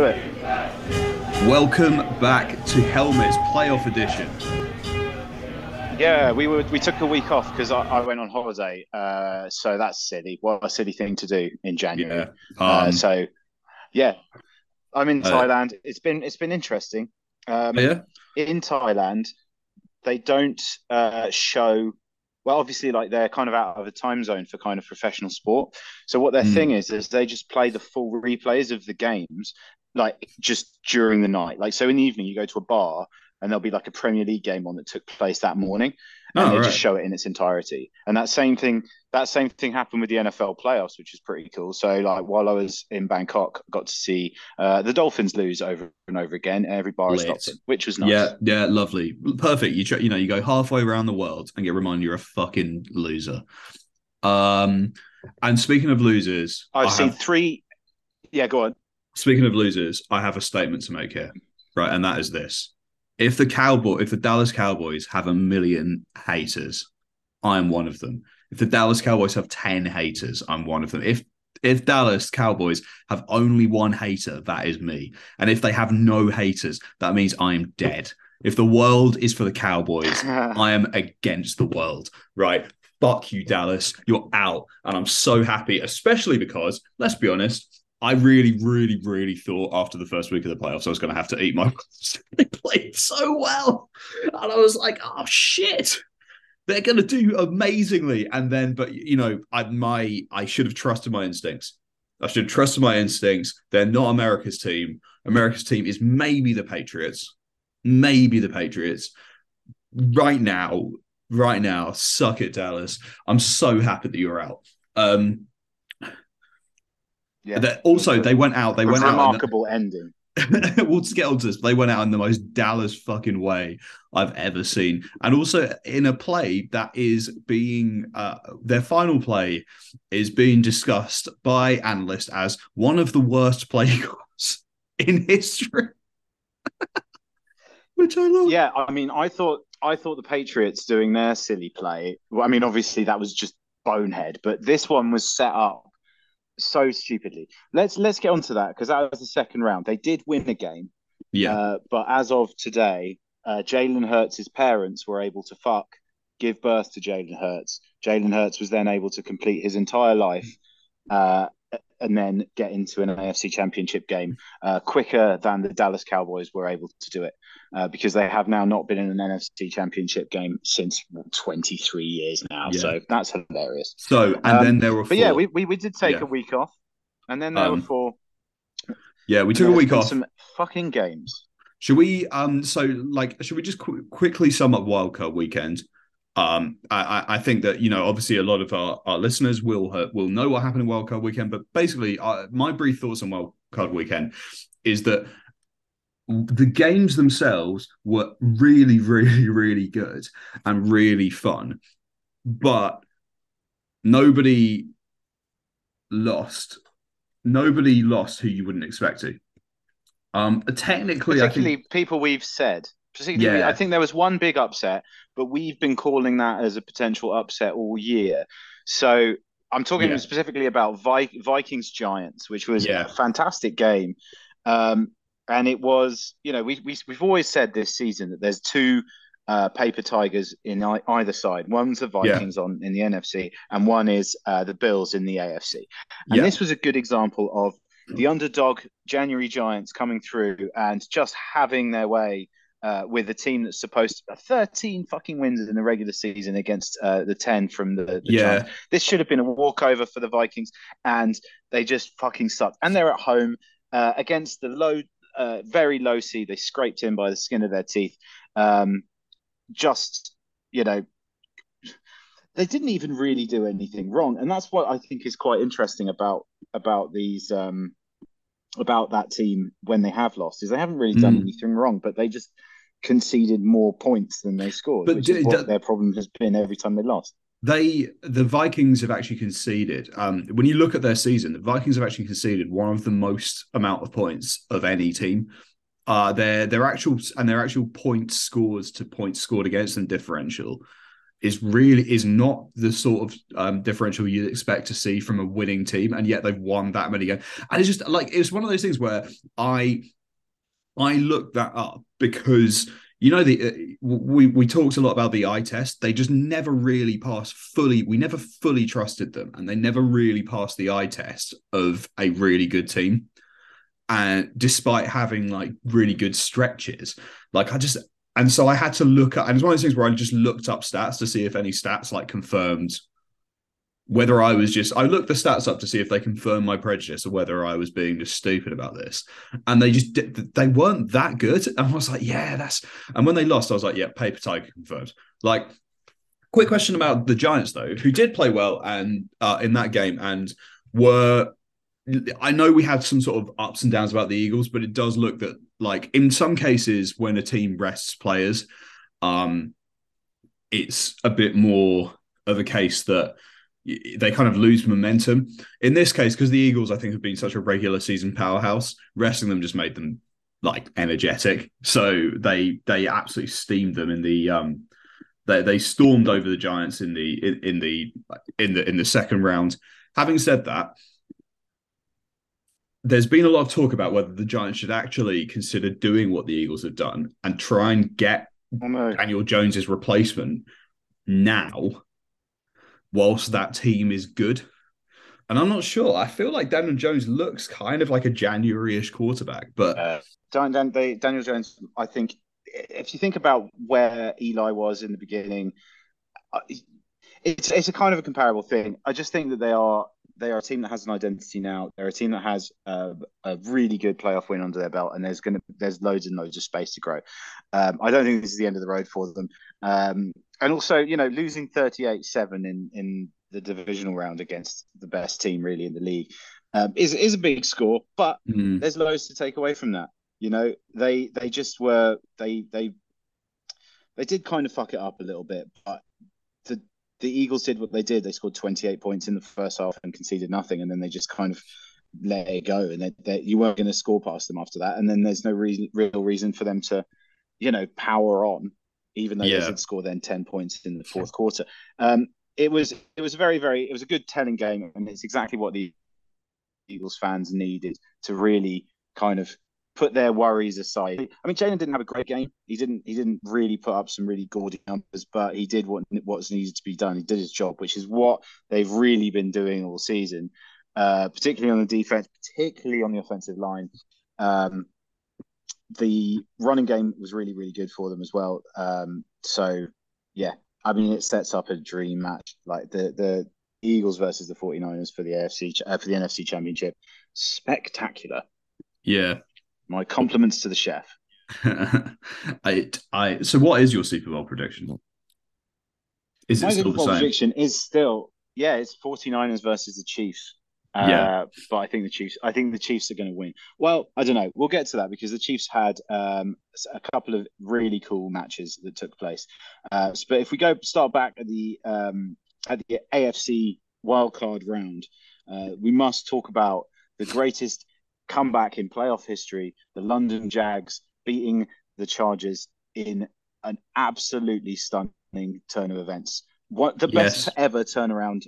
do it. Welcome back to Helmets Playoff Edition. Yeah, we were we took a week off because I, I, went on holiday. Uh, so that's silly. What a silly thing to do in January. Yeah. Uh, um, uh, so yeah, I'm in uh, Thailand. It's been it's been interesting. Um, oh, yeah. In Thailand, they don't uh, show well obviously like they're kind of out of a time zone for kind of professional sport so what their mm. thing is is they just play the full replays of the games like just during the night like so in the evening you go to a bar and there'll be like a Premier League game on that took place that morning, and oh, they right. just show it in its entirety. And that same thing, that same thing happened with the NFL playoffs, which is pretty cool. So like while I was in Bangkok, I got to see uh, the Dolphins lose over and over again. Every bar Lit. stopped it, which was nice. Yeah, yeah, lovely, perfect. You you know you go halfway around the world and get reminded you're a fucking loser. Um, and speaking of losers, I've I seen have... three. Yeah, go on. Speaking of losers, I have a statement to make here, right? And that is this if the Cowboy, if the Dallas Cowboys have a million haters, I'm one of them. If the Dallas Cowboys have 10 haters, I'm one of them. If if Dallas Cowboys have only one hater, that is me. And if they have no haters, that means I'm dead. If the world is for the Cowboys, I am against the world, right? Fuck you, Dallas. You're out. And I'm so happy, especially because, let's be honest, I really, really, really thought after the first week of the playoffs I was going to have to eat my. they played so well, and I was like, "Oh shit, they're going to do amazingly." And then, but you know, I my I should have trusted my instincts. I should have trusted my instincts. They're not America's team. America's team is maybe the Patriots, maybe the Patriots. Right now, right now, suck it, Dallas. I'm so happy that you're out. Um, yeah. Also, they went out. They went out. Remarkable ending. we'll just get onto this. They went out in the most Dallas fucking way I've ever seen, and also in a play that is being uh, their final play is being discussed by analysts as one of the worst play calls in history. Which I love. Yeah, I mean, I thought I thought the Patriots doing their silly play. Well, I mean, obviously that was just bonehead, but this one was set up so stupidly. Let's let's get onto that because that was the second round. They did win a game, yeah. Uh, but as of today, uh, Jalen Hurts' parents were able to fuck give birth to Jalen Hurts. Jalen Hurts was then able to complete his entire life uh, and then get into an AFC Championship game uh, quicker than the Dallas Cowboys were able to do it uh, because they have now not been in an NFC Championship game since 23 years now. Yeah. So that's hilarious. So and um, then there were, four. but yeah, we, we, we did take yeah. a week off, and then there um, were four. Yeah, we took a week off. Some fucking games. Should we um so like should we just qu- quickly sum up wildcard weekend? Um, I, I think that you know, obviously, a lot of our, our listeners will uh, will know what happened in Wildcard Weekend. But basically, uh, my brief thoughts on Wildcard Weekend is that the games themselves were really, really, really good and really fun, but nobody lost. Nobody lost who you wouldn't expect to. Um, technically, particularly think, people we've said Particularly, yeah. I think there was one big upset, but we've been calling that as a potential upset all year. So I'm talking yeah. specifically about Vi- Vikings Giants, which was yeah. a fantastic game. Um, and it was, you know, we, we, we've always said this season that there's two uh, paper tigers in either side. One's the Vikings yeah. on in the NFC, and one is uh, the Bills in the AFC. And yeah. this was a good example of the underdog January Giants coming through and just having their way uh, with a team that's supposed to 13 fucking wins in the regular season against uh, the 10 from the, the yeah. Giants. This should have been a walkover for the Vikings, and they just fucking sucked. And they're at home uh, against the low, uh, very low seed. They scraped in by the skin of their teeth. Um, just, you know, they didn't even really do anything wrong, and that's what I think is quite interesting about about these. Um, about that team when they have lost is they haven't really done mm. anything wrong, but they just conceded more points than they scored, but which d- is what d- their problem has been every time they lost. They the Vikings have actually conceded. Um, when you look at their season, the Vikings have actually conceded one of the most amount of points of any team. Uh, their their actual and their actual points scores to points scored against them differential is really is not the sort of um, differential you'd expect to see from a winning team, and yet they've won that many games. And it's just like it's one of those things where I I looked that up because you know the uh, we we talked a lot about the eye test. They just never really passed fully. We never fully trusted them, and they never really passed the eye test of a really good team. And despite having like really good stretches, like I just and so I had to look at, and it's one of those things where I just looked up stats to see if any stats like confirmed whether I was just, I looked the stats up to see if they confirmed my prejudice or whether I was being just stupid about this. And they just, they weren't that good. And I was like, yeah, that's, and when they lost, I was like, yeah, paper tiger confirmed. Like, quick question about the Giants though, who did play well and uh, in that game and were I know we had some sort of ups and downs about the Eagles, but it does look that like in some cases when a team rests players, um, it's a bit more of a case that they kind of lose momentum. In this case, because the Eagles, I think, have been such a regular season powerhouse, resting them just made them like energetic. So they they absolutely steamed them in the um they they stormed over the Giants in the in, in the in the in the second round. Having said that, there's been a lot of talk about whether the Giants should actually consider doing what the Eagles have done and try and get oh, no. Daniel Jones's replacement now, whilst that team is good. And I'm not sure. I feel like Daniel Jones looks kind of like a January-ish quarterback, but uh, Daniel Jones, I think, if you think about where Eli was in the beginning, uh, it's it's a kind of a comparable thing. I just think that they are they are a team that has an identity now. They're a team that has a, a really good playoff win under their belt, and there's to there's loads and loads of space to grow. Um, I don't think this is the end of the road for them. Um, and also, you know, losing 38-7 in in the divisional round against the best team really in the league um, is is a big score, but mm. there's loads to take away from that. You know, they they just were they they they did kind of fuck it up a little bit, but the the Eagles did what they did. They scored 28 points in the first half and conceded nothing, and then they just kind of let it go. And they, they, you weren't going to score past them after that. And then there's no re- real reason for them to, you know, power on, even though yeah. they did score then 10 points in the fourth quarter. Um, it was it was very very it was a good telling game, and it's exactly what the Eagles fans needed to really kind of put their worries aside. I mean, Jalen didn't have a great game. He didn't. He didn't really put up some really gaudy numbers, but he did what what's needed to be done. He did his job, which is what they've really been doing all season, uh, particularly on the defense, particularly on the offensive line. Um, the running game was really, really good for them as well. Um, so, yeah, I mean, it sets up a dream match. Like the the Eagles versus the 49ers for the AFC uh, for the NFC Championship, spectacular. Yeah, my compliments to the chef. I, I. So, what is your Super Bowl prediction? Is it my still Super Bowl prediction is still yeah, it's 49ers versus the Chiefs. Uh, yeah, but I think the Chiefs. I think the Chiefs are going to win. Well, I don't know. We'll get to that because the Chiefs had um, a couple of really cool matches that took place. Uh, but if we go start back at the um, at the AFC wildcard round, uh, we must talk about the greatest comeback in playoff history, the London Jags beating the Chargers in an absolutely stunning turn of events. What the best yes. ever turnaround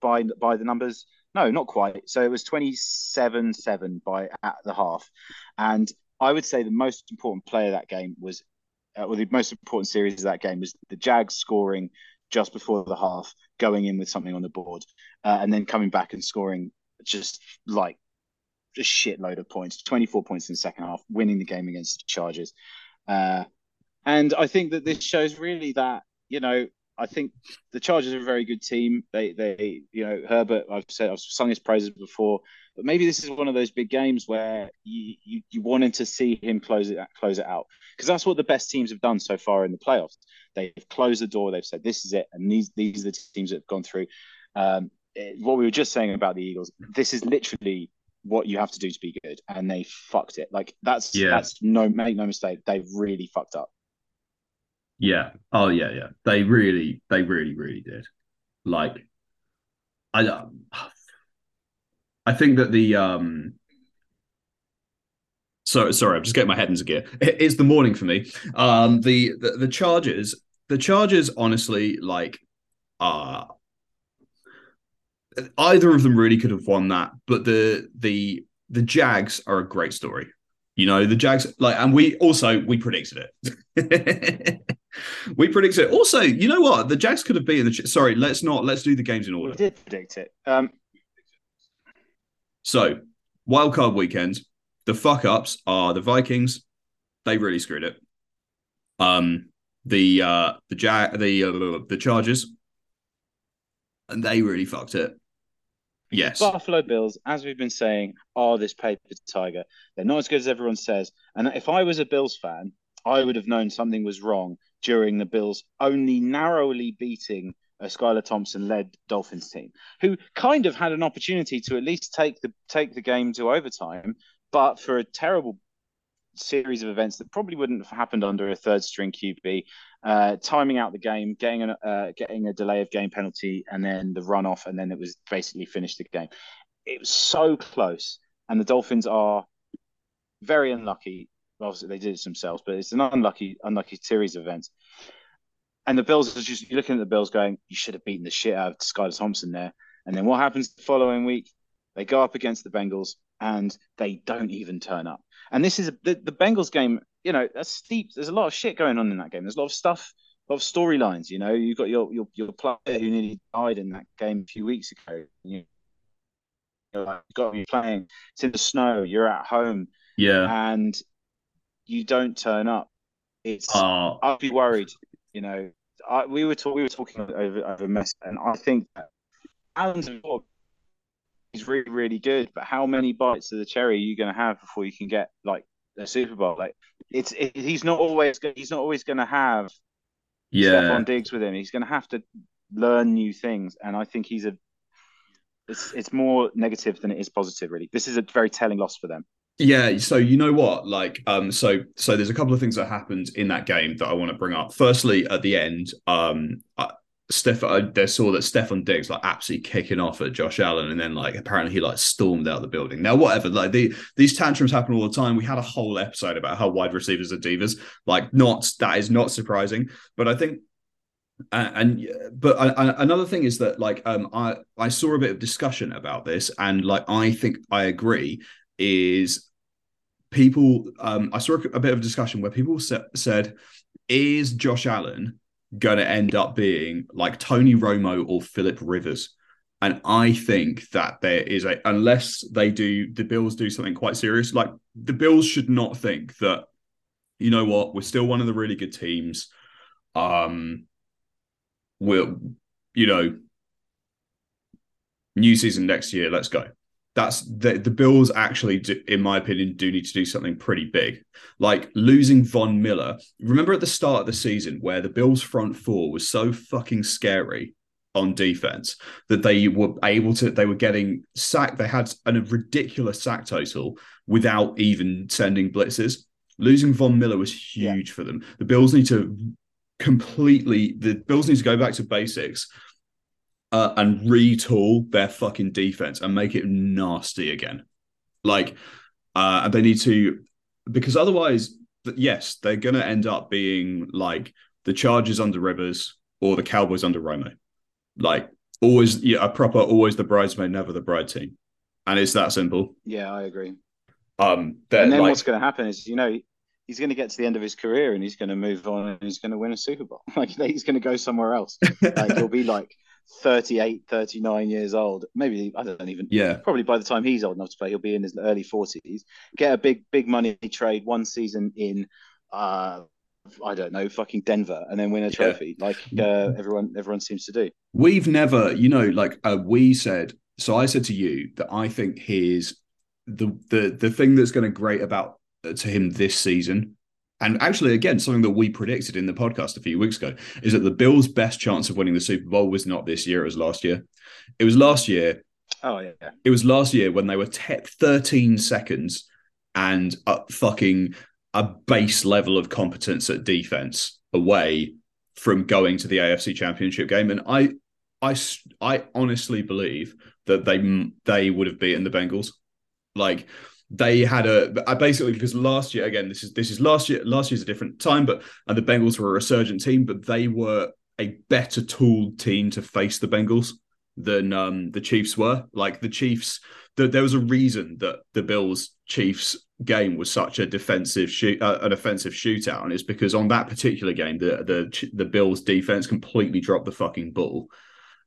by by the numbers? No, not quite. So it was 27-7 by at the half. And I would say the most important player that game was uh, well, the most important series of that game was the Jags scoring just before the half, going in with something on the board, uh, and then coming back and scoring just like a shitload of points, 24 points in the second half, winning the game against the Chargers. Uh, and I think that this shows really that, you know, I think the Chargers are a very good team. They, they, you know, Herbert. I've said I've sung his praises before, but maybe this is one of those big games where you you, you wanted to see him close it close it out because that's what the best teams have done so far in the playoffs. They've closed the door. They've said this is it, and these these are the teams that have gone through. Um, it, what we were just saying about the Eagles, this is literally what you have to do to be good, and they fucked it. Like that's yeah. that's no make no mistake, they really fucked up. Yeah. Oh yeah, yeah. They really, they really, really did. Like, I, I think that the um. So sorry, I'm just getting my head into gear. It's the morning for me. Um, the the, the the Chargers, honestly, like, uh either of them really could have won that, but the the the Jags are a great story. You know, the Jags like, and we also we predicted it. we predicted it. Also, you know what? The Jags could have been the. Sorry, let's not. Let's do the games in order. We did predict it. Um, so wildcard weekend. The fuck ups are the Vikings. They really screwed it. Um, the uh the Jag the uh, the Chargers, and they really fucked it. Yes. Buffalo Bills, as we've been saying, are this paper tiger. They're not as good as everyone says. And if I was a Bills fan, I would have known something was wrong during the Bills only narrowly beating a Skylar Thompson led Dolphins team, who kind of had an opportunity to at least take the take the game to overtime, but for a terrible series of events that probably wouldn't have happened under a third string QB, uh, timing out the game, getting a uh, getting a delay of game penalty, and then the runoff, and then it was basically finished the game. It was so close, and the Dolphins are very unlucky. Obviously, they did it themselves, but it's an unlucky unlucky series of events. And the Bills are just you're looking at the Bills going, you should have beaten the shit out of Skylar Thompson there. And then what happens the following week? They go up against the Bengals and they don't even turn up. And this is a, the, the Bengals game, you know, that's steep. There's a lot of shit going on in that game. There's a lot of stuff, a lot of storylines. You know, you've got your your your player who nearly died in that game a few weeks ago. You, you've got you playing. It's in the snow. You're at home. Yeah. And you don't turn up. It's. Uh, I'd be worried. You know, I, we were talk, we were talking over over mess, and I think Allen's he's really really good. But how many bites of the cherry are you going to have before you can get like a Super Bowl? Like it's it, he's not always he's not always going to have yeah Stefon Diggs with him. He's going to have to learn new things, and I think he's a it's it's more negative than it is positive. Really, this is a very telling loss for them. Yeah, so you know what? Like, um, so so there's a couple of things that happened in that game that I want to bring up. Firstly, at the end, um, Steph, I they saw that Stefon Diggs like absolutely kicking off at Josh Allen, and then like apparently he like stormed out of the building. Now, whatever, like the, these tantrums happen all the time. We had a whole episode about how wide receivers are divas. Like, not that is not surprising, but I think and, but I, I, another thing is that like um I I saw a bit of discussion about this and like I think I agree is people um I saw a bit of discussion where people sa- said is Josh Allen going to end up being like Tony Romo or Philip Rivers. And I think that there is a unless they do the Bills do something quite serious, like the Bills should not think that, you know what, we're still one of the really good teams. Um we'll you know new season next year, let's go that's the, the Bills actually, do, in my opinion, do need to do something pretty big. Like losing Von Miller. Remember at the start of the season where the Bills' front four was so fucking scary on defense that they were able to, they were getting sacked. They had a ridiculous sack total without even sending blitzes. Losing Von Miller was huge yeah. for them. The Bills need to completely, the Bills need to go back to basics uh, and retool their fucking defense and make it nasty again. Like, uh, and they need to, because otherwise, yes, they're going to end up being like the Chargers under Rivers or the Cowboys under Romo. Like, always, yeah, a proper, always the bridesmaid, never the bride team. And it's that simple. Yeah, I agree. Um, and then like, what's going to happen is, you know, he's going to get to the end of his career and he's going to move on and he's going to win a Super Bowl. Like he's going to go somewhere else. Like he'll be like 38, 39 years old. Maybe I don't even. Yeah. Probably by the time he's old enough to play, he'll be in his early 40s. Get a big, big money trade one season in, uh, I don't know, fucking Denver, and then win a trophy yeah. like uh, everyone, everyone seems to do. We've never, you know, like uh, we said. So I said to you that I think his the the the thing that's going to great about uh, to him this season and actually, again, something that we predicted in the podcast a few weeks ago is that the Bills' best chance of winning the Super Bowl was not this year; it was last year. It was last year. Oh yeah. It was last year when they were te- 13 seconds and up fucking a base level of competence at defense away from going to the AFC Championship game, and I, I, I honestly believe that they they would have beaten the Bengals. Like they had a basically because last year again this is this is last year last year's a different time but and the Bengals were a resurgent team but they were a better tooled team to face the Bengals than um, the Chiefs were. Like the Chiefs the, there was a reason that the Bills Chiefs game was such a defensive shoot uh, an offensive shootout and it's because on that particular game the the the Bills defense completely dropped the fucking ball.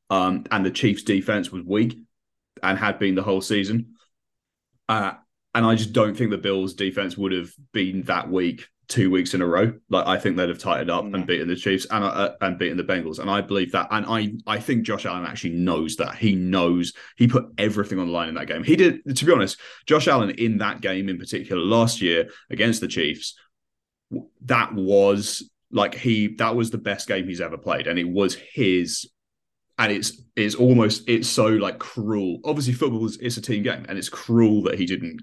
Um, and the Chiefs defense was weak and had been the whole season. Uh, and I just don't think the Bills defense would have been that weak two weeks in a row. Like I think they'd have tightened up and beaten the Chiefs and uh, and beaten the Bengals. And I believe that. And I I think Josh Allen actually knows that. He knows he put everything on the line in that game. He did. To be honest, Josh Allen in that game in particular last year against the Chiefs, that was like he that was the best game he's ever played, and it was his and it's it's almost it's so like cruel. Obviously, football is it's a team game, and it's cruel that he didn't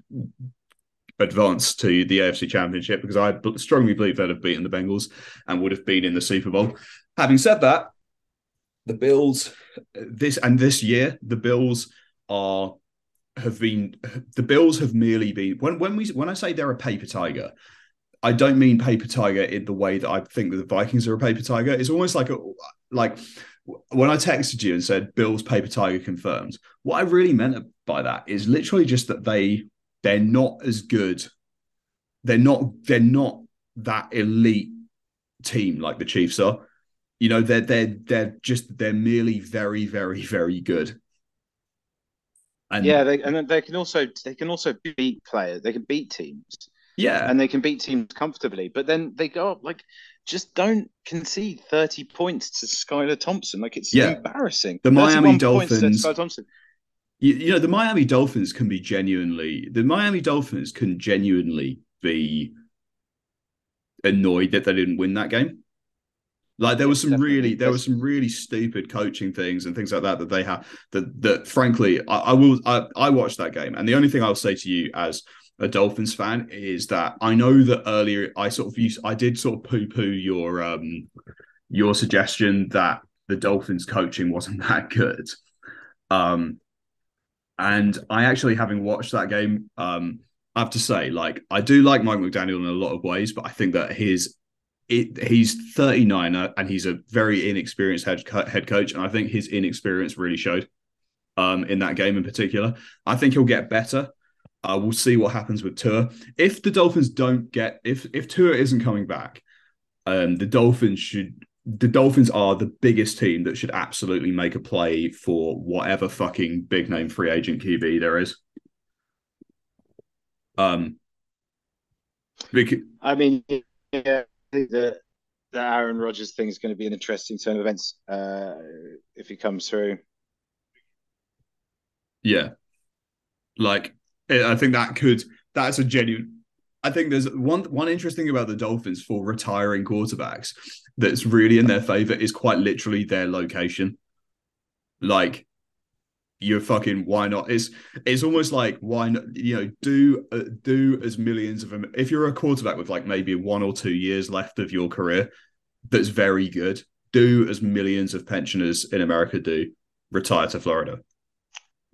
advance to the AFC Championship because I strongly believe they'd have beaten the Bengals and would have been in the Super Bowl. Having said that, the Bills this and this year the Bills are have been the Bills have merely been when when we when I say they're a paper tiger. I don't mean paper tiger in the way that I think that the Vikings are a paper tiger. It's almost like a like when I texted you and said Bill's paper tiger confirmed, what I really meant by that is literally just that they they're not as good. They're not they're not that elite team like the Chiefs are. You know, they're they're they're just they're merely very very very good. And yeah, they, and they can also they can also beat players. They can beat teams. Yeah, and they can beat teams comfortably. But then they go up like just don't concede 30 points to Skylar Thompson. Like it's yeah. embarrassing. The Miami Dolphins. Thompson. You, you know, the Miami Dolphins can be genuinely the Miami Dolphins can genuinely be annoyed that they didn't win that game. Like there was some Definitely. really there was some really stupid coaching things and things like that that they have that that frankly I, I will I, I watched that game and the only thing I'll say to you as a Dolphins fan is that I know that earlier I sort of used I did sort of poo poo your um your suggestion that the Dolphins coaching wasn't that good. Um and I actually having watched that game, um, I have to say, like I do like Mike McDaniel in a lot of ways, but I think that his it, he's 39 and he's a very inexperienced head head coach, and I think his inexperience really showed um, in that game in particular. I think he'll get better. Uh, we'll see what happens with Tua. If the Dolphins don't get if if Tua isn't coming back, um, the Dolphins should the Dolphins are the biggest team that should absolutely make a play for whatever fucking big name free agent QB there is. Um, because, I mean, yeah, that the Aaron Rodgers thing is going to be an interesting turn of events uh, if he comes through. Yeah, like I think that could that's a genuine. I think there's one one interesting about the Dolphins for retiring quarterbacks that's really in their favor is quite literally their location. Like you're fucking why not? It's it's almost like why not? You know, do uh, do as millions of them. If you're a quarterback with like maybe one or two years left of your career, that's very good. Do as millions of pensioners in America do. Retire to Florida.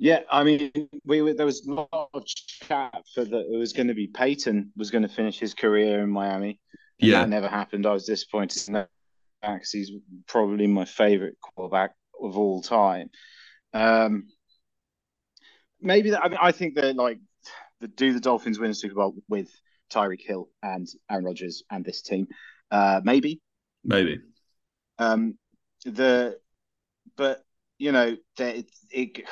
Yeah, I mean, we there was a lot of chat for that. It was going to be Peyton was going to finish his career in Miami. yeah, that never happened. I was disappointed in that because he's probably my favorite quarterback of all time. Um, maybe that. I mean, I think that like the do the Dolphins win a Super Bowl with Tyreek Hill and Aaron Rodgers and this team? Uh, maybe, maybe. Um, the but you know it, it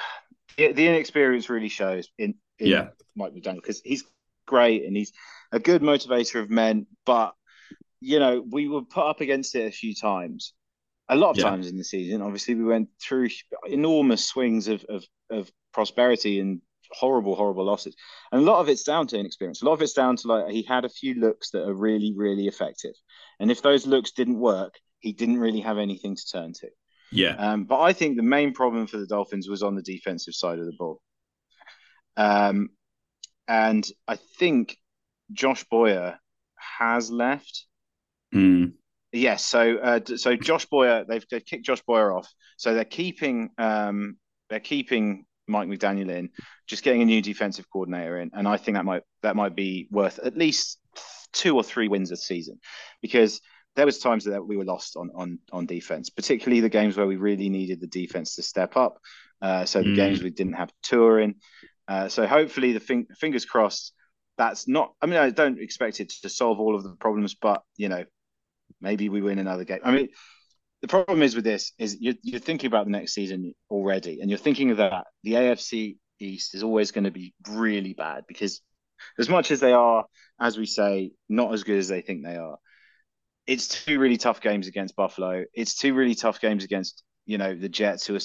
the inexperience really shows in, in yeah. Mike McDaniel because he's great and he's a good motivator of men, but you know we were put up against it a few times, a lot of yeah. times in the season. Obviously, we went through enormous swings of, of of prosperity and horrible, horrible losses, and a lot of it's down to inexperience. A lot of it's down to like he had a few looks that are really, really effective, and if those looks didn't work, he didn't really have anything to turn to. Yeah. Um, but I think the main problem for the Dolphins was on the defensive side of the ball. Um, and I think Josh Boyer has left. Mm. Yes, so uh, so Josh Boyer, they've, they've kicked Josh Boyer off. So they're keeping um, they're keeping Mike McDaniel in, just getting a new defensive coordinator in, and I think that might that might be worth at least two or three wins a season, because there was times that we were lost on on on defense, particularly the games where we really needed the defense to step up. Uh, so the mm. games we didn't have Tua in. Uh, so hopefully the fing- fingers crossed. That's not. I mean, I don't expect it to solve all of the problems, but you know, maybe we win another game. I mean, the problem is with this is you're, you're thinking about the next season already, and you're thinking of that the AFC East is always going to be really bad because as much as they are, as we say, not as good as they think they are, it's two really tough games against Buffalo. It's two really tough games against you know the Jets, who are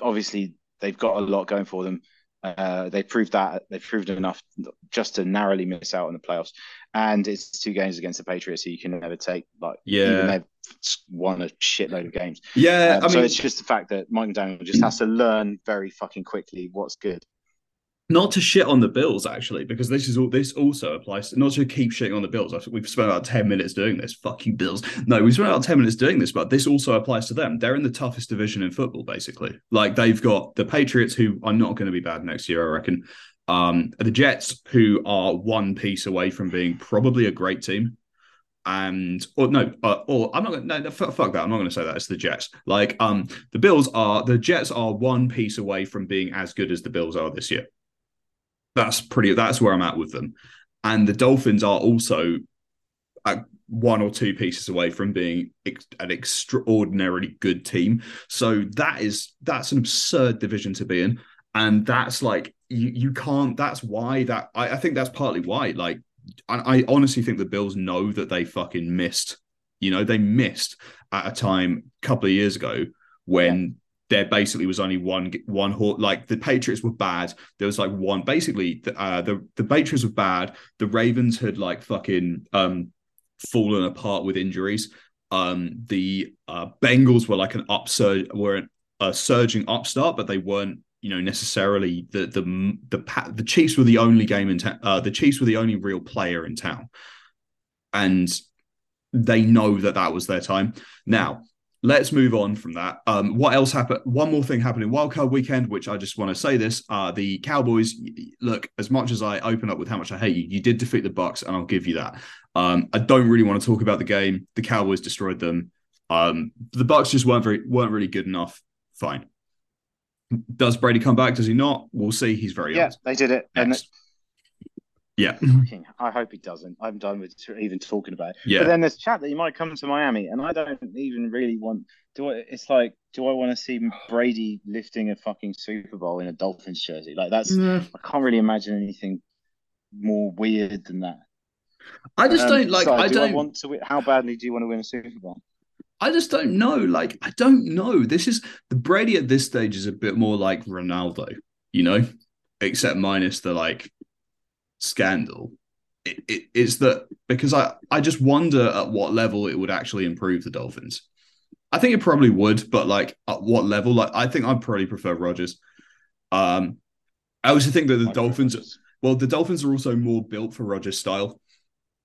obviously they've got a lot going for them. Uh, they proved that they've proved enough just to narrowly miss out on the playoffs, and it's two games against the Patriots, who you can never take. Like, yeah, Even they've won a shitload of games. Yeah, um, I mean, so it's just the fact that Mike McDaniel just has to learn very fucking quickly what's good not to shit on the Bills actually, because this is all this also applies. To, not to keep shitting on the Bills. We've spent about ten minutes doing this. Fuck you, Bills. No, we spent about ten minutes doing this, but this also applies to them. They're in the toughest division in football, basically. Like they've got the Patriots, who are not going to be bad next year, I reckon. Um, the Jets, who are one piece away from being probably a great team. And or no, uh, or I'm not gonna no, fuck, fuck that. I'm not gonna say that. It's the Jets. Like um, the Bills are the Jets are one piece away from being as good as the Bills are this year that's pretty. That's where I'm at with them. And the Dolphins are also one or two pieces away from being an extraordinarily good team. So that is that's an absurd division to be in, and that's like you you can't. That's why that I, I think that's partly why. Like I, I honestly think the Bills know that they fucking missed. You know they missed at a time a couple of years ago when there basically was only one one. Like the Patriots were bad. There was like one. Basically, the uh, the the Patriots were bad. The Ravens had like fucking um fallen apart with injuries. Um, the uh, Bengals were like an upsurge, were a surging upstart, but they weren't you know necessarily the the the the Chiefs were the only game in town. Uh, the Chiefs were the only real player in town, and they know that that was their time. Now let's move on from that. Um, what else happened? One more thing happened in Wildcard Weekend, which I just want to say this: uh, the Cowboys. Look, as much as I open up with how much I hate you, you did defeat the Bucks, and I'll give you that. Um, I don't really want to talk about the game. The Cowboys destroyed them. Um, the Bucks just weren't very weren't really good enough. Fine. Does Brady come back? Does he not? We'll see. He's very yeah. Old. They did it, Next. and yeah. I hope he doesn't. I'm done with even talking about it. Yeah. But then there's chat that he might come to Miami, and I don't even really want. Do I? It's like, do I want to see Brady lifting a fucking Super Bowl in a Dolphins jersey? Like that's. I can't really imagine anything more weird than that. I just um, don't like. I do don't I want to. How badly do you want to win a Super Bowl? I just don't know. Like, I don't know. This is the Brady at this stage is a bit more like Ronaldo, you know, except minus the like scandal it, it, it's that because I, I just wonder at what level it would actually improve the Dolphins. I think it probably would, but like at what level? Like I think I'd probably prefer Rodgers. Um, I also think that the I Dolphins, well, the Dolphins are also more built for Rodgers style.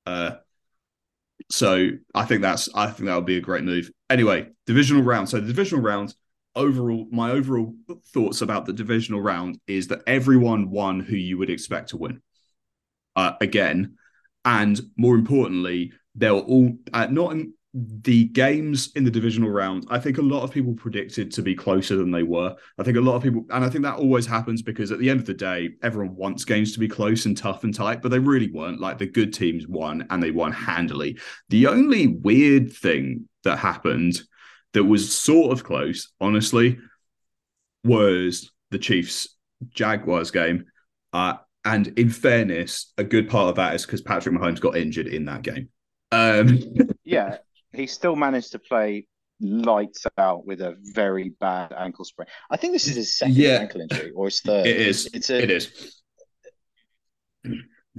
Uh, so I think that's I think that would be a great move. Anyway, divisional round. So the divisional round overall, my overall thoughts about the divisional round is that everyone won who you would expect to win uh, again. And more importantly, they'll all uh, not in the games in the divisional round. I think a lot of people predicted to be closer than they were. I think a lot of people, and I think that always happens because at the end of the day, everyone wants games to be close and tough and tight, but they really weren't. Like the good teams won and they won handily. The only weird thing that happened that was sort of close, honestly, was the Chiefs Jaguars game. Uh, and in fairness, a good part of that is because Patrick Mahomes got injured in that game. Um, yeah, he still managed to play lights out with a very bad ankle sprain. I think this is his second yeah, ankle injury or his third. It is. It's a, it is.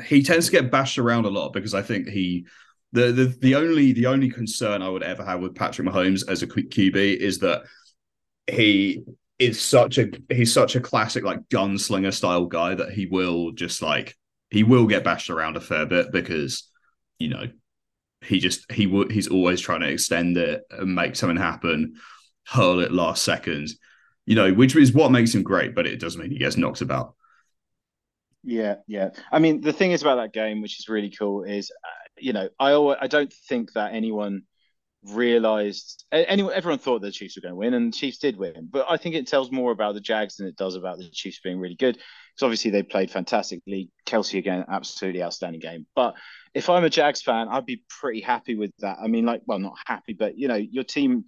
He tends to get bashed around a lot because I think he the, the the only the only concern I would ever have with Patrick Mahomes as a QB is that he is such a he's such a classic like gunslinger style guy that he will just like he will get bashed around a fair bit because you know he just he would he's always trying to extend it and make something happen hurl it last second You know, which is what makes him great, but it doesn't mean he gets knocked about. Yeah, yeah. I mean, the thing is about that game, which is really cool, is uh, you know, I always, I don't think that anyone realized anyone everyone thought the Chiefs were going to win and the Chiefs did win but I think it tells more about the Jags than it does about the Chiefs being really good because obviously they played fantastically Kelce again absolutely outstanding game but if I'm a Jags fan I'd be pretty happy with that I mean like well not happy but you know your team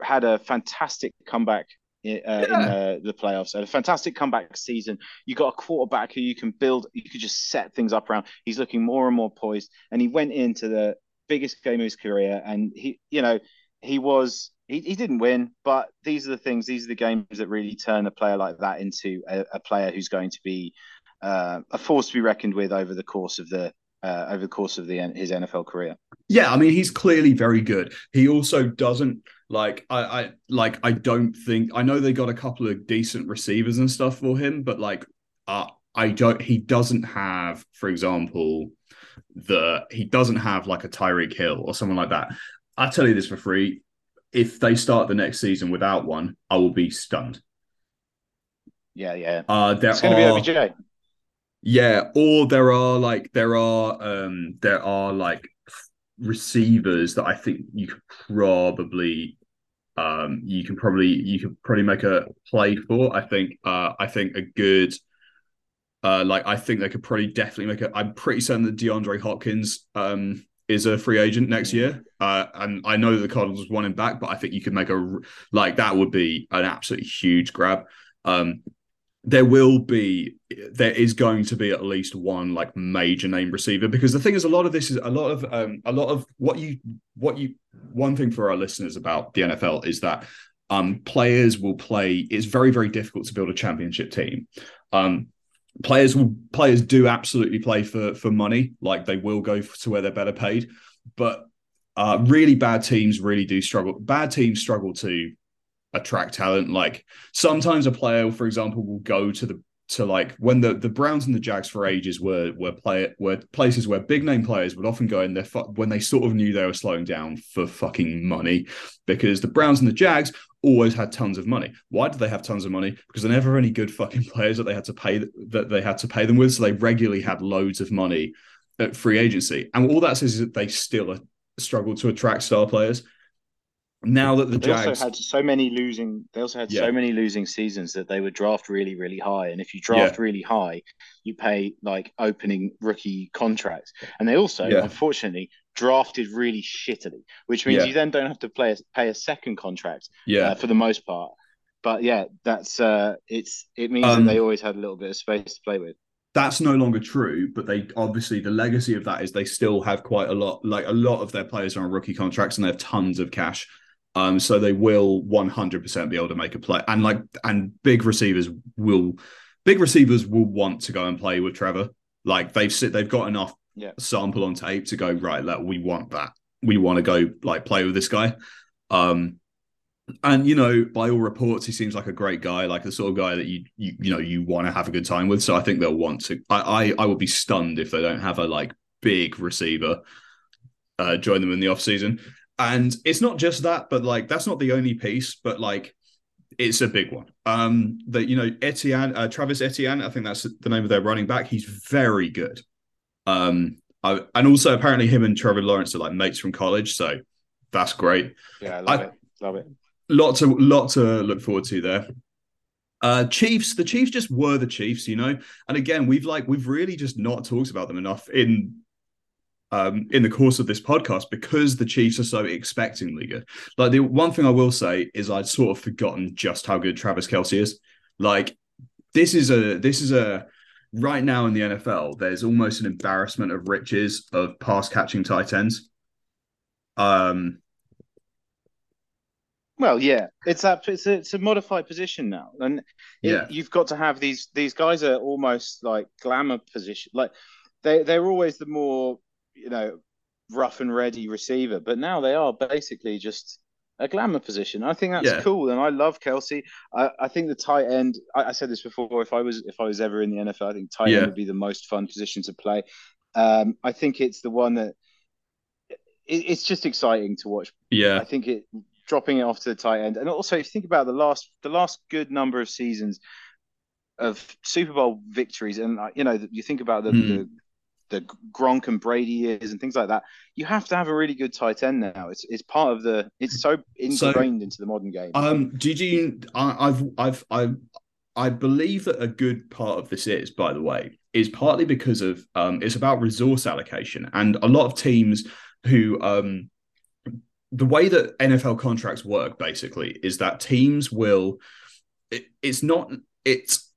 had a fantastic comeback uh, yeah. in uh, the playoffs. Had a fantastic comeback season. You got a quarterback who you can build. You could just set things up around. He's looking more and more poised, and he went into the biggest game of his career, and he, you know, he was he, he didn't win, but these are the things, these are the games that really turn a player like that into a, a player who's going to be uh, a force to be reckoned with over the course of the uh, over the course of the his NFL career. Yeah, I mean he's clearly very good. He also doesn't like I, I like I don't think I know they got a couple of decent receivers and stuff for him, but like uh, I don't he doesn't have, for example, that he doesn't have like a Tyreek Hill or someone like that. I tell you this for free: if they start the next season without one, I will be stunned. Yeah, yeah. Uh, there it's going to be OBJ. Yeah, or there are like there are um there are like receivers that I think you could probably um you can probably you could probably make a play for. I think uh I think a good uh, like I think they could probably definitely make it. I'm pretty certain that DeAndre Hopkins um, is a free agent next year, uh, and I know that the Cardinals want him back, but I think you could make a like that would be an absolutely huge grab. Um, there will be there is going to be at least one like major name receiver because the thing is a lot of this is a lot of um a lot of what you what you one thing for our listeners about the NFL is that um players will play it's very very difficult to build a championship team um players will players do absolutely play for for money. Like they will go to where they're better paid. But uh, really bad teams really do struggle bad teams struggle to attract talent. Like sometimes a player for example will go to the to like when the the Browns and the Jags for ages were were play were places where big name players would often go in there when they sort of knew they were slowing down for fucking money because the Browns and the Jags always had tons of money. Why did they have tons of money? Because they never any good fucking players that they had to pay that they had to pay them with, so they regularly had loads of money at free agency. And all that says is that they still uh, struggle to attract star players now that the they Jags also had so many losing, they also had yeah. so many losing seasons that they would draft really, really high. And if you draft yeah. really high, you pay like opening rookie contracts. And they also, yeah. unfortunately, drafted really shittily, which means you then don't have to play a, pay a second contract. Yeah, uh, for the most part. But yeah, that's uh, it's it means um, that they always had a little bit of space to play with that's no longer true but they obviously the legacy of that is they still have quite a lot like a lot of their players are on rookie contracts and they have tons of cash um, so they will 100% be able to make a play, and like and big receivers will, big receivers will want to go and play with Trevor. Like they've sit, they've got enough yeah. sample on tape to go right. Like we want that. We want to go like play with this guy. Um, and you know, by all reports, he seems like a great guy, like the sort of guy that you you you know you want to have a good time with. So I think they'll want to. I I, I would be stunned if they don't have a like big receiver uh, join them in the off season. And it's not just that, but like that's not the only piece, but like it's a big one. Um, that you know, Etienne, uh, Travis Etienne, I think that's the name of their running back. He's very good. Um, I, and also apparently him and Trevor Lawrence are like mates from college, so that's great. Yeah, I love I, it. Love it. Lot to lot to look forward to there. Uh, Chiefs, the Chiefs just were the Chiefs, you know. And again, we've like we've really just not talked about them enough in um, in the course of this podcast because the Chiefs are so expectingly good. Like the one thing I will say is I'd sort of forgotten just how good Travis Kelce is. Like this is a this is a right now in the NFL. There's almost an embarrassment of riches of pass catching tight ends. Um. Well, yeah, it's a it's a, it's a modified position now, and yeah, you've got to have these these guys are almost like glamour position, like they they're always the more you know, rough and ready receiver, but now they are basically just a glamour position. I think that's yeah. cool, and I love Kelce. I, I think the tight end. I, I, said this before. If I was if I was ever in the NFL, I think tight yeah. end would be the most fun position to play. Um, I think it's the one that it, it's just exciting to watch. Yeah, I think it dropping it off to the tight end, and also if you think about the last the last good number of seasons of Super Bowl victories, and uh, you know you think about the, mm. the the Gronk and Brady years and things like that. You have to have a really good tight end now. It's it's part of the. It's so ingrained so, into the modern game. Um, did you? I, I've I've I I believe that a good part of this is, by the way, is partly because of um, it's about resource allocation, and a lot of teams who um, the way that NFL contracts work basically is that teams will. It, it's not. It's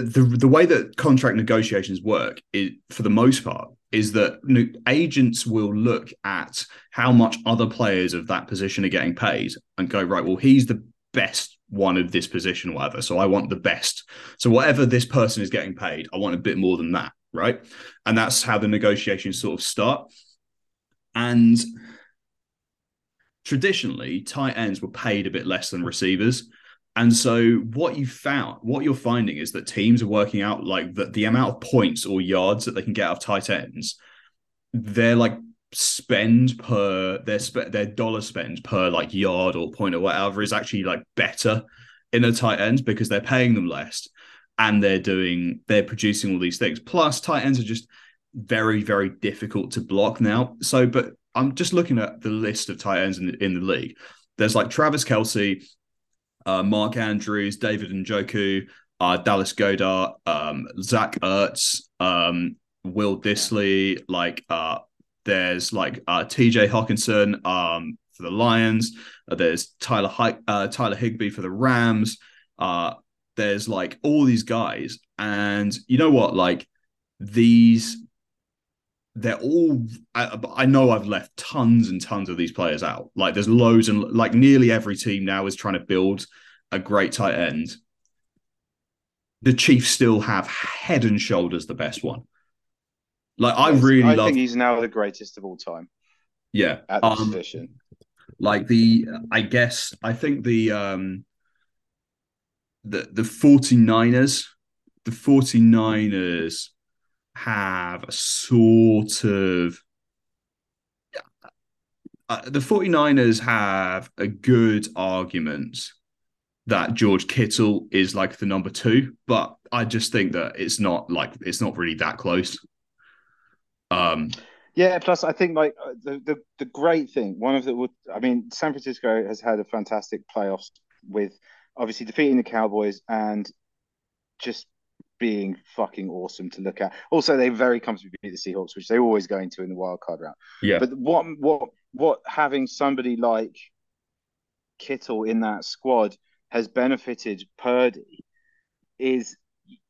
the the way that contract negotiations work is for the most part is that agents will look at how much other players of that position are getting paid and go right well he's the best one of this position whatever. So i want the best. So whatever this person is getting paid i want a bit more than that right? And that's how the negotiations sort of start. And traditionally tight ends were paid a bit less than receivers and so what you found, what you're finding is that teams are working out like that the amount of points or yards that they can get out of tight ends, they're like spend per their spe- their dollar spend per like yard or point or whatever is actually like better in a tight end because they're paying them less and they're doing they're producing all these things. Plus, tight ends are just very very difficult to block now. So, but I'm just looking at the list of tight ends in the, in the league. There's like Travis Kelce, uh, Mark Andrews, David Njoku, uh, Dallas Goedert, um, Zach Ertz, um, Will Dissly. like uh, there's like uh, TJ Hockenson um, for the Lions. Uh, there's Tyler Hi- uh, Tyler Higbee for the Rams. Uh, there's like all these guys, and you know what? Like these, they're all. I, I know I've left tons and tons of these players out. Like there's loads and like nearly every team now is trying to build a great tight end. The Chiefs still have head and shoulders the best one. Like I really I love. think he's now the greatest of all time. Yeah, at the um, position. Like the, I guess I think the um the the 49ers, the 49ers have a sort of uh, the 49ers have a good argument that George Kittle is like the number two, but I just think that it's not like it's not really that close. Um, yeah. Plus, I think like uh, the the, the great thing, one of the, I mean, San Francisco has had a fantastic playoffs with obviously defeating the Cowboys and just being fucking awesome to look at. Also, they very comfortably beat the Seahawks, which they always go into in the wild card round. Yeah. But what what what having somebody like Kittle in that squad has benefited Purdy is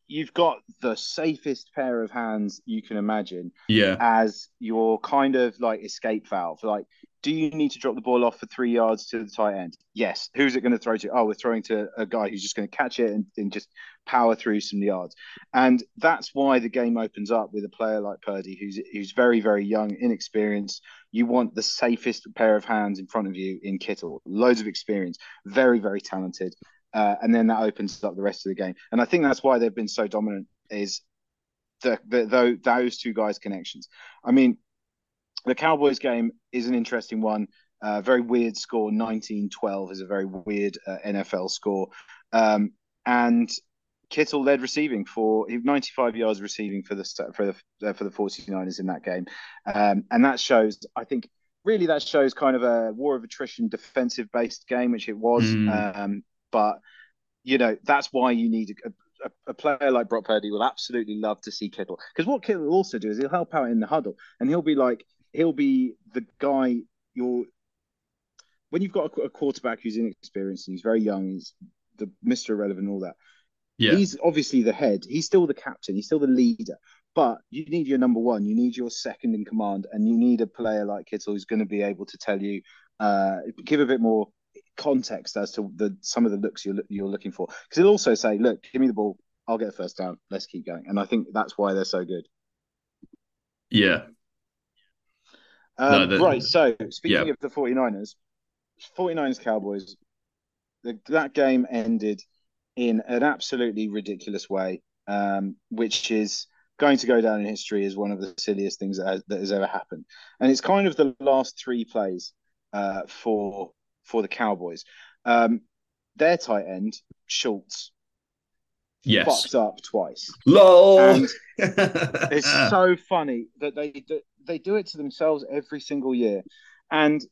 you've got the safest pair of hands you can imagine. Yeah. As your kind of like escape valve. Like, do you need to drop the ball off for three yards to the tight end? Yes. Who's it going to throw to? Oh, we're throwing to a guy who's just going to catch it and, and just power through some yards. And that's why the game opens up with a player like Purdy, who's who's very, very young, inexperienced. You want the safest pair of hands in front of you in Kittle. Loads of experience, very, very talented. Uh, and then that opens up the rest of the game. And I think that's why they've been so dominant is the, the, those two guys' connections. I mean, the Cowboys game is an interesting one. Uh, very weird score. 19-12 is a very weird uh, NFL score. Um, and Kittle led receiving for 95 yards receiving for the for the for the 49ers in that game. Um, and that shows, I think, really that shows kind of a war of attrition defensive based game, which it was. Mm. Um, but you know that's why you need a, a, a, player like Brock Purdy will absolutely love to see Kittle because what Kittle will also do is he'll help out in the huddle and he'll be like he'll be the guy you're when you've got a, a quarterback who's inexperienced and he's very young, he's the Mister Irrelevant and all that. Yeah. He's obviously the head. He's still the captain. He's still the leader. But you need your number one. You need your second in command, and you need a player like Kittle who's going to be able to tell you, uh, give a bit more context as to the some of the looks you're you're looking for. Because he'll also say, "Look, give me the ball. I'll get a first down. Let's keep going." And I think that's why they're so good. Yeah. Um, no, right. So speaking yeah. of the 49ers, 49ers Cowboys, the, that game ended in an absolutely ridiculous way, um, which is going to go down in history as one of the silliest things that has, that has ever happened. And it's kind of the last three plays uh, for for the Cowboys. Um, their tight end, Schultz, yes. fucked up twice. Lol. And it's so funny that they do, they do it to themselves every single year. And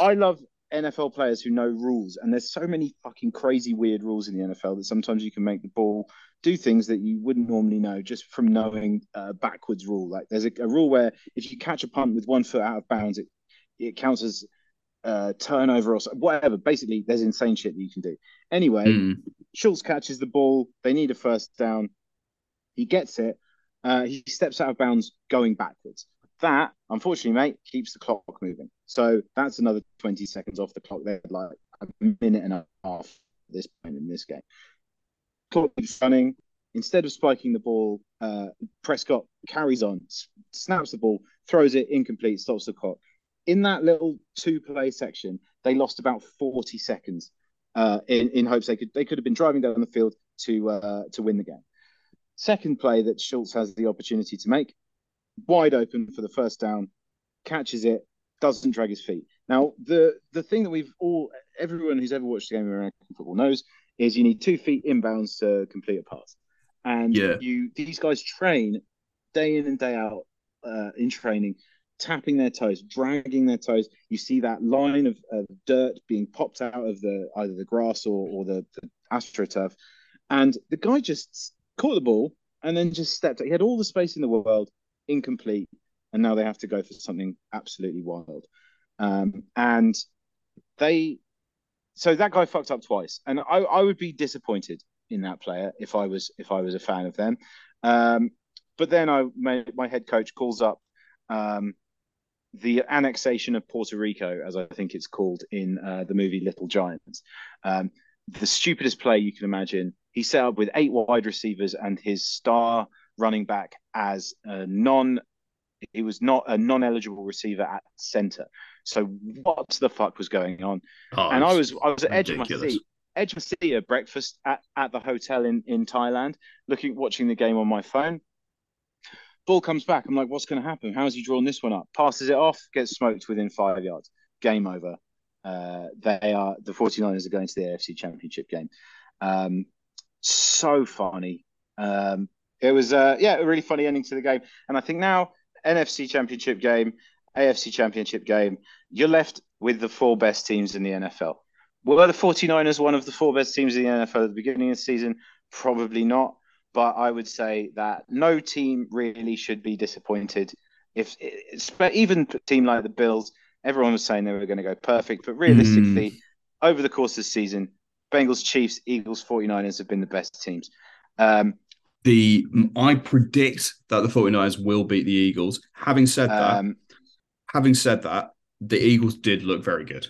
I love NFL players who know rules, and there's so many fucking crazy weird rules in the NFL that sometimes you can make the ball do things that you wouldn't normally know just from knowing a backwards rule. Like there's a, a rule where if you catch a punt with one foot out of bounds, it it counts as uh, turnover or whatever. Basically, there's insane shit that you can do. Anyway, mm. Schultz catches the ball. They need a first down. He gets it. Uh, he steps out of bounds going backwards. That, unfortunately, mate, keeps the clock moving. So that's another 20 seconds off the clock. They're like a minute and a half at this point in this game. Clock keeps running. Instead of spiking the ball, uh, Prescott carries on, snaps the ball, throws it incomplete, stops the clock. In that little two play section, they lost about 40 seconds uh, in, in hopes they could they could have been driving down the field to uh, to win the game. Second play that Schultz has the opportunity to make, wide open for the first down, catches it, doesn't drag his feet. Now, the the thing that we've all, everyone who's ever watched a game of American football knows is you need two feet inbounds to complete a pass, and yeah. you these guys train day in and day out uh, in training, tapping their toes, dragging their toes. You see that line of, of dirt being popped out of the either the grass or, or the, the astroturf, and the guy just caught the ball and then just stepped. He had all the space in the world, incomplete, and now they have to go for something absolutely wild. Um, and they, so that guy fucked up twice, and I, I would be disappointed in that player if I was if I was a fan of them. Um, but then I my, my head coach calls up um, the annexation of Puerto Rico, as I think it's called in uh, the movie Little Giants. Um, the stupidest play you can imagine. He set up with eight wide receivers and his star running back as a non he was not a non-eligible receiver at center. So what the fuck was going on? Oh, and I was I was at edge of my seat, edge of my seat at breakfast at, at the hotel in in Thailand, looking watching the game on my phone. Ball comes back. I'm like, what's going to happen? How's he drawn this one up? Passes it off, gets smoked within five yards. Game over. Uh, they are the 49ers are going to the AFC Championship game. Um, so funny. Um, it was uh, yeah, a really funny ending to the game. And I think now NFC Championship game, AFC Championship game, you're left with the four best teams in the NFL. Were the 49ers one of the four best teams in the NFL at the beginning of the season? Probably not. But I would say that no team really should be disappointed. If even a team like the Bills, everyone was saying they were going to go perfect, but realistically, mm. over the course of the season, Bengals, Chiefs, Eagles, 49ers have been the best teams. Um, the I predict that the 49ers will beat the Eagles. Having said that, um, having said that, the Eagles did look very good.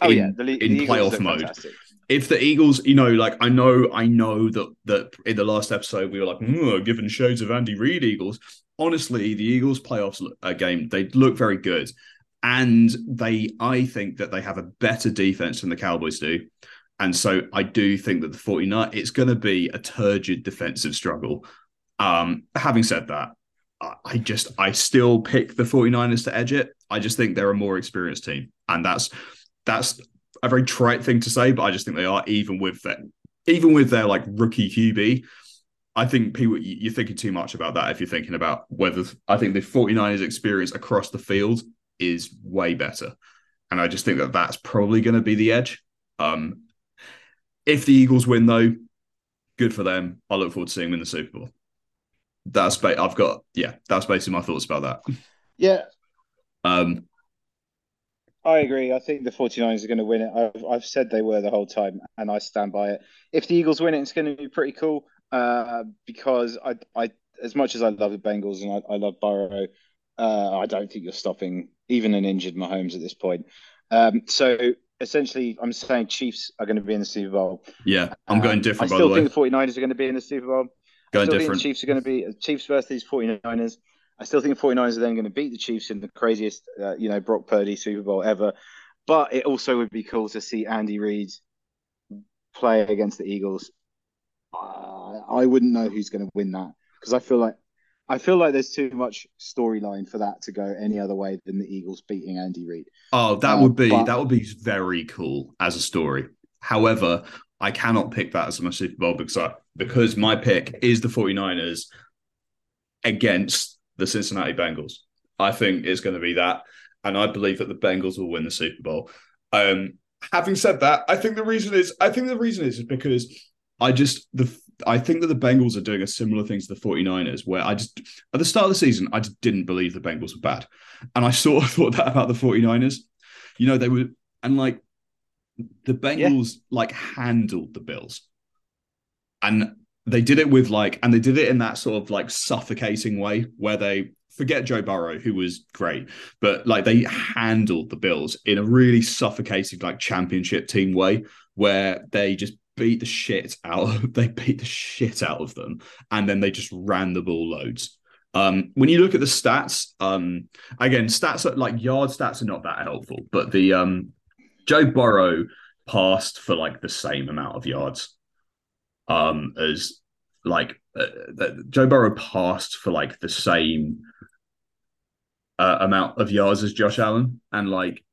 Oh in, yeah, the, in the playoff mode. Fantastic. If the Eagles, you know, like I know, I know that that in the last episode we were like, mm, given shades of Andy Reid Eagles. Honestly, the Eagles playoffs uh, game they look very good, and they I think that they have a better defense than the Cowboys do. And so I do think that the 49 it's going to be a turgid defensive struggle. Um, having said that, I just I still pick the 49ers to edge it. I just think they're a more experienced team. And that's that's a very trite thing to say, but I just think they are even with that even with their like rookie QB. I think people you're thinking too much about that if you're thinking about whether I think the 49ers experience across the field is way better. And I just think that that's probably going to be the edge. Um, if the Eagles win, though, good for them. I look forward to seeing them in the Super Bowl. That's ba- I've got yeah. That's basically my thoughts about that. Yeah. Um. I agree. I think the 49ers are going to win it. I've, I've said they were the whole time, and I stand by it. If the Eagles win it, it's going to be pretty cool uh, because I, I, as much as I love the Bengals and I, I love Burrow, uh, I don't think you're stopping even an injured Mahomes at this point. Um, so essentially, I'm saying Chiefs are going to be in the Super Bowl. Yeah, I'm going um, different. I still think the, the 49ers are going to be in the Super Bowl. Going different. Chiefs are going to be Chiefs versus these 49ers. I still think the 49ers are then going to beat the Chiefs in the craziest, uh, you know, Brock Purdy Super Bowl ever. But it also would be cool to see Andy Reid play against the Eagles. Uh, I wouldn't know who's going to win that because I feel like I feel like there's too much storyline for that to go any other way than the Eagles beating Andy Reid. Oh, that uh, would be but... that would be very cool as a story. However, I cannot pick that as my Super Bowl because I, because my pick is the 49ers against the Cincinnati Bengals. I think it's going to be that, and I believe that the Bengals will win the Super Bowl. Um, having said that, I think the reason is I think the reason is, is because I just the I think that the Bengals are doing a similar thing to the 49ers, where I just at the start of the season, I just didn't believe the Bengals were bad. And I sort of thought that about the 49ers. You know, they were and like the Bengals yeah. like handled the Bills. And they did it with like, and they did it in that sort of like suffocating way where they forget Joe Burrow, who was great, but like they handled the Bills in a really suffocating, like championship team way where they just beat the shit out of, they beat the shit out of them and then they just ran the ball loads. Um, when you look at the stats, um, again, stats are, like yard stats are not that helpful, but the um, Joe Burrow passed for like the same amount of yards um, as like uh, Joe Burrow passed for like the same uh, amount of yards as Josh Allen, and like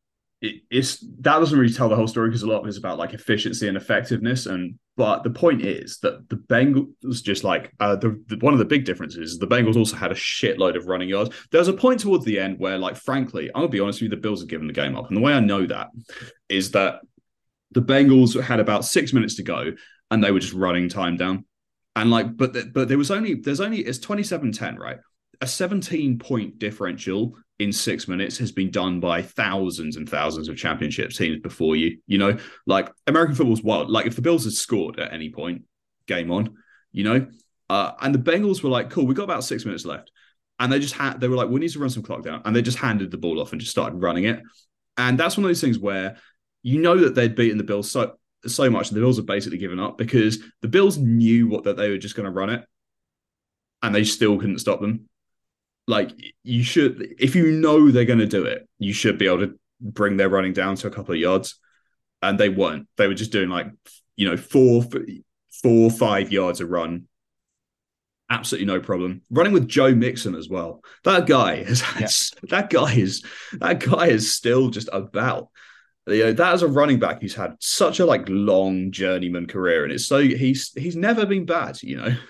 it, it's that doesn't really tell the whole story because a lot of it is about like efficiency and effectiveness. And but the point is that the Bengals just like uh, the, the, one of the big differences is the Bengals also had a shitload of running yards. There was a point towards the end where, like, frankly, I'll be honest with you, the Bills had given the game up, and the way I know that is that the Bengals had about six minutes to go, and they were just running time down. And like, but the, but there was only there's only it's 27-10, right? A 17 point differential in six minutes has been done by thousands and thousands of championship teams before you. You know, like American football's wild. Like if the Bills had scored at any point, game on. You know, uh, and the Bengals were like, "Cool, we got about six minutes left," and they just had they were like, "We need to run some clock down," and they just handed the ball off and just started running it. And that's one of those things where you know that they'd beaten the Bills so so much, the Bills have basically given up because the Bills knew what that they were just going to run it, and they still couldn't stop them. Like you should if you know they're going to do it you should be able to bring their running down to a couple of yards. And they weren't. They were just doing like you know four four five yards a run. Absolutely no problem. Running with joe mixon as well. That guy is yeah. that guy is that guy is still just about you know that as a running back he's had such a like long journeyman career and it's so he's he's never been bad you know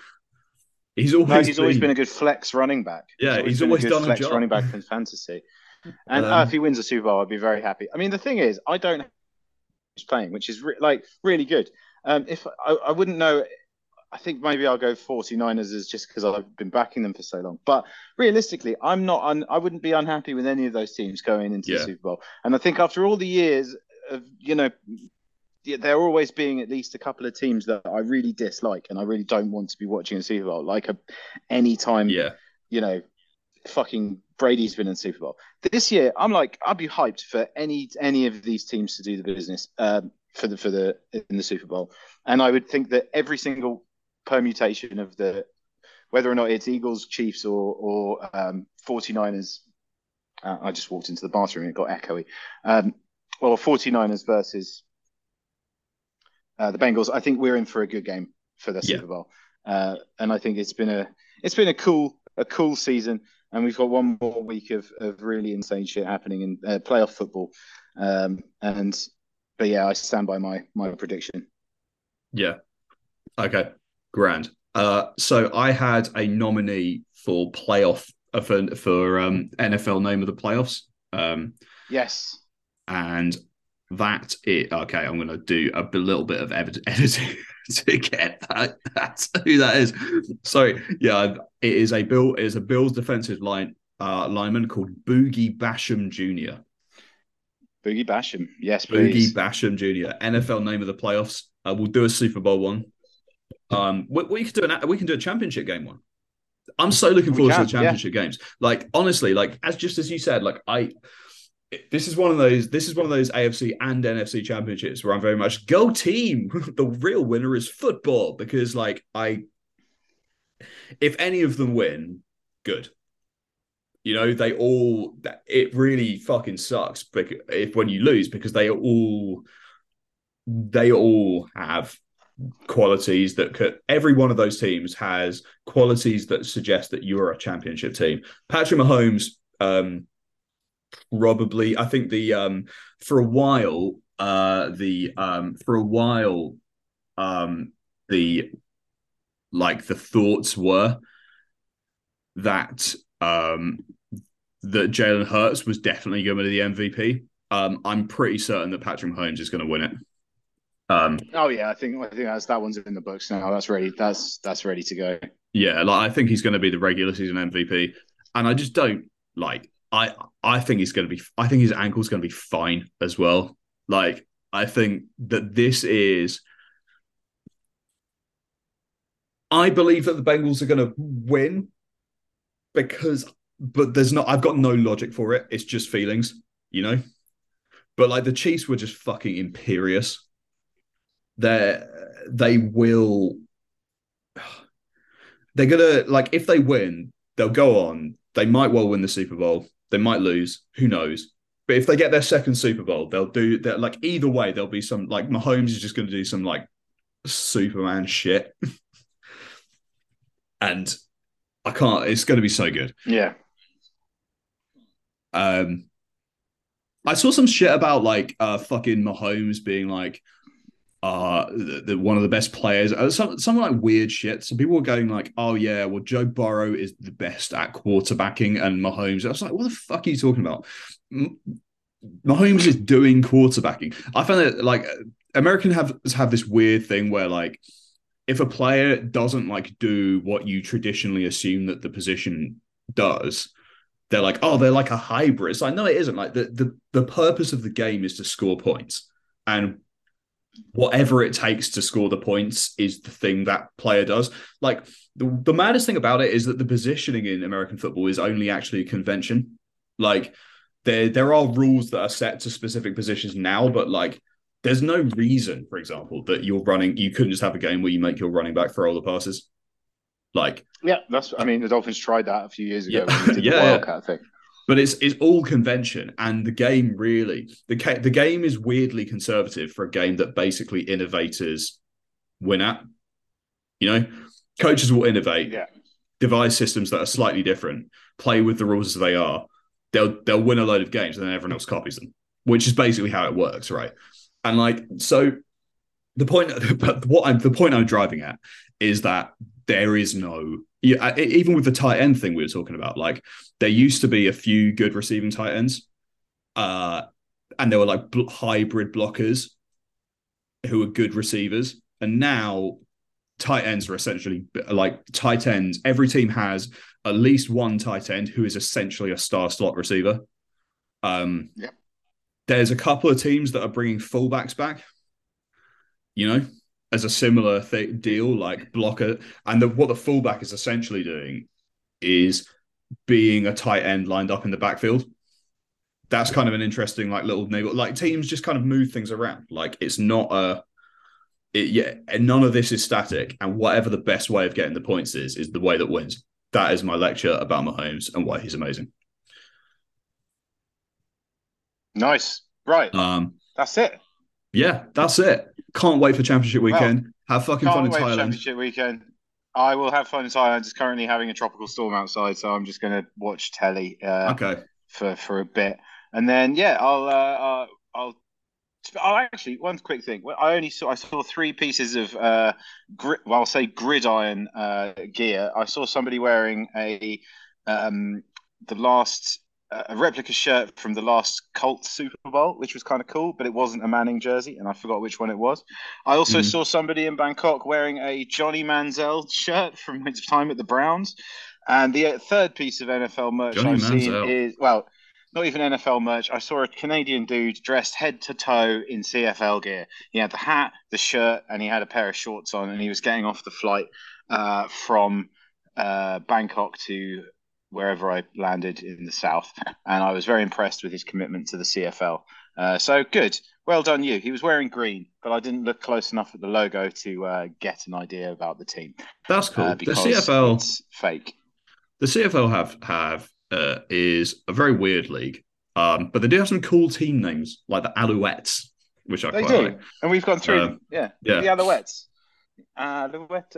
He's always no, he's been, always been a good flex running back. Yeah, he's always, he's always done a flex job. running back in fantasy. And um, uh, if he wins a Super Bowl, I'd be very happy. I mean, the thing is, I don't he's playing, which is re- like really good. Um, if I, I wouldn't know, I think maybe I'll go 49ers is just because I've been backing them for so long. But realistically, I'm not. Un, I wouldn't be unhappy with any of those teams going into yeah. the Super Bowl. And I think after all the years of you know there are always being at least a couple of teams that I really dislike and I really don't want to be watching a Super Bowl. Like a anytime, yeah, you know, fucking Brady's been in Super Bowl this year. I'm like, I'd be hyped for any any of these teams to do the business um, for the for the in the Super Bowl, and I would think that every single permutation of the whether or not it's Eagles, Chiefs, or or um, 49ers. Uh, I just walked into the bathroom and it got echoey. Um, well, 49ers versus uh, the Bengals. I think we're in for a good game for the yeah. Super Bowl, uh, and I think it's been a it's been a cool a cool season, and we've got one more week of, of really insane shit happening in uh, playoff football. Um, and but yeah, I stand by my my prediction. Yeah. Okay. Grand. Uh, so I had a nominee for playoff uh, for for um, NFL name of the playoffs. Um, yes. And that it okay i'm going to do a little bit of editing to get that that's who that is so yeah it is a bill it is a bill's defensive line uh lineman called boogie basham jr boogie basham yes please. boogie basham jr nfl name of the playoffs uh, we'll do a super bowl one um we, we can do an we can do a championship game one i'm so looking forward can, to the championship yeah. games like honestly like as just as you said like i this is one of those this is one of those AFC and NFC championships where I'm very much go team. the real winner is football because like I if any of them win, good. You know, they all it really fucking sucks if when you lose because they all they all have qualities that could every one of those teams has qualities that suggest that you're a championship team. Patrick Mahomes um probably I think the um for a while uh the um for a while um the like the thoughts were that um that Jalen Hurts was definitely going to be the MVP. Um, I'm pretty certain that Patrick Mahomes is going to win it. Um, oh yeah, I think I think that's that one's in the books now. That's ready. That's that's ready to go. Yeah, like I think he's going to be the regular season MVP, and I just don't like. I I think he's going to be. I think his ankle's going to be fine as well. Like I think that this is. I believe that the Bengals are going to win because, but there's not. I've got no logic for it. It's just feelings, you know. But like the Chiefs were just fucking imperious they they will they're gonna like if they win, they'll go on. They might well win the Super Bowl. They might lose. Who knows? But if they get their second Super Bowl, they'll do that. Like either way, there'll be some like Mahomes is just going to do some like Superman shit, and I can't. It's going to be so good. Yeah. Um, I saw some shit about like uh fucking Mahomes being like, uh the, the, one of the best players. Uh, some some like weird shit. So people were going like, "Oh yeah, well Joe Burrow is the best at quarterbacking," and Mahomes. I was like, "What the fuck are you talking about?" Mahomes is doing quarterbacking. I find that like American have have this weird thing where like if a player doesn't like do what you traditionally assume that the position does, they're like, oh, they're like a hybrid. I know it isn't. Like the the the purpose of the game is to score points, and whatever it takes to score the points is the thing that player does. Like the, the maddest thing about it is that the positioning in American football is only actually a convention. Like there there are rules that are set to specific positions now, but like there's no reason, for example, that you're running you couldn't just have a game where you make your running back throw all the passes. Like yeah, that's I mean the Dolphins tried that a few years ago. Yeah, yeah, yeah. Thing but it's it's all convention and the game really the the game is weirdly conservative for a game that basically innovators win at you know? Coaches will innovate. Yeah. devise systems that are slightly different play with the rules as they are they'll they'll win a load of games and then everyone else copies them which is basically how it works right? And like so the point but what i'm the point i'm driving at is that there is no yeah, even with the tight end thing we were talking about, like there used to be a few good receiving tight ends, uh, and they were like bl- hybrid blockers who were good receivers, and now tight ends are essentially like tight ends. Every team has at least one tight end who is essentially a star slot receiver. Um, yeah. There's a couple of teams that are bringing fullbacks back. You know, as a similar th- deal, like blocker. And the, what the fullback is essentially doing is being a tight end lined up in the backfield. That's kind of an interesting, like little niggle. Like teams just kind of move things around. Like it's not a, it, yeah, and none of this is static. And whatever the best way of getting the points is, is the way that wins. That is my lecture about Mahomes and why he's amazing. Nice. Right. Um, that's it. Yeah, that's it. Can't wait for Championship weekend. Well, have fucking fun in Thailand. Championship weekend. I will have fun in Thailand. It's currently having a tropical storm outside, so I'm just going to watch telly. Uh, okay. For for a bit, and then yeah, I'll uh, uh, I'll. Oh, actually, one quick thing. I only saw I saw three pieces of uh, gri- well, I'll say gridiron uh, gear. I saw somebody wearing a um, the last a replica shirt from the last Colts Super Bowl, which was kind of cool, but it wasn't a Manning jersey, and I forgot which one it was. I also mm. saw somebody in Bangkok wearing a Johnny Manziel shirt from his time at the Browns. And the uh, third piece of NFL merch Johnny I've Manziel. seen is well, not even NFL merch. I saw a Canadian dude dressed head to toe in CFL gear. He had the hat, the shirt, and he had a pair of shorts on, and he was getting off the flight uh, from uh, Bangkok to wherever I landed in the south, and I was very impressed with his commitment to the CFL. Uh, so good, well done you. He was wearing green, but I didn't look close enough at the logo to uh, get an idea about the team. That's cool. Uh, the CFL fake. The CFL have have uh, is a very weird league, um, but they do have some cool team names like the Alouettes, which I they quite do. like. And we've gone through, um, yeah, yeah, the Alouettes. Uh,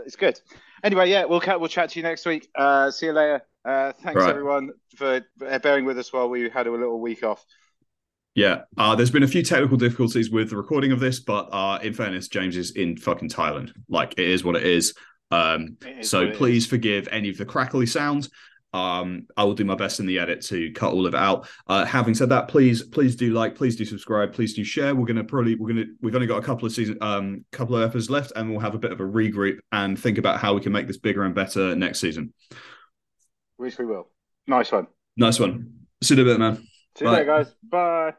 it's good. Anyway, yeah, we'll we'll chat to you next week. Uh, see you later. Uh, thanks right. everyone for bearing with us while we had a little week off. Yeah, uh, there's been a few technical difficulties with the recording of this, but uh, in fairness, James is in fucking Thailand. Like it is what it is. Um, it is so please is. forgive any of the crackly sounds. Um, I will do my best in the edit to cut all of it out. Uh, having said that, please, please do like, please do subscribe, please do share. We're gonna probably we're gonna we've only got a couple of season, um, couple of episodes left, and we'll have a bit of a regroup and think about how we can make this bigger and better next season. Which we will. Nice one. Nice one. See you in a bit, man. See you later, guys. Bye.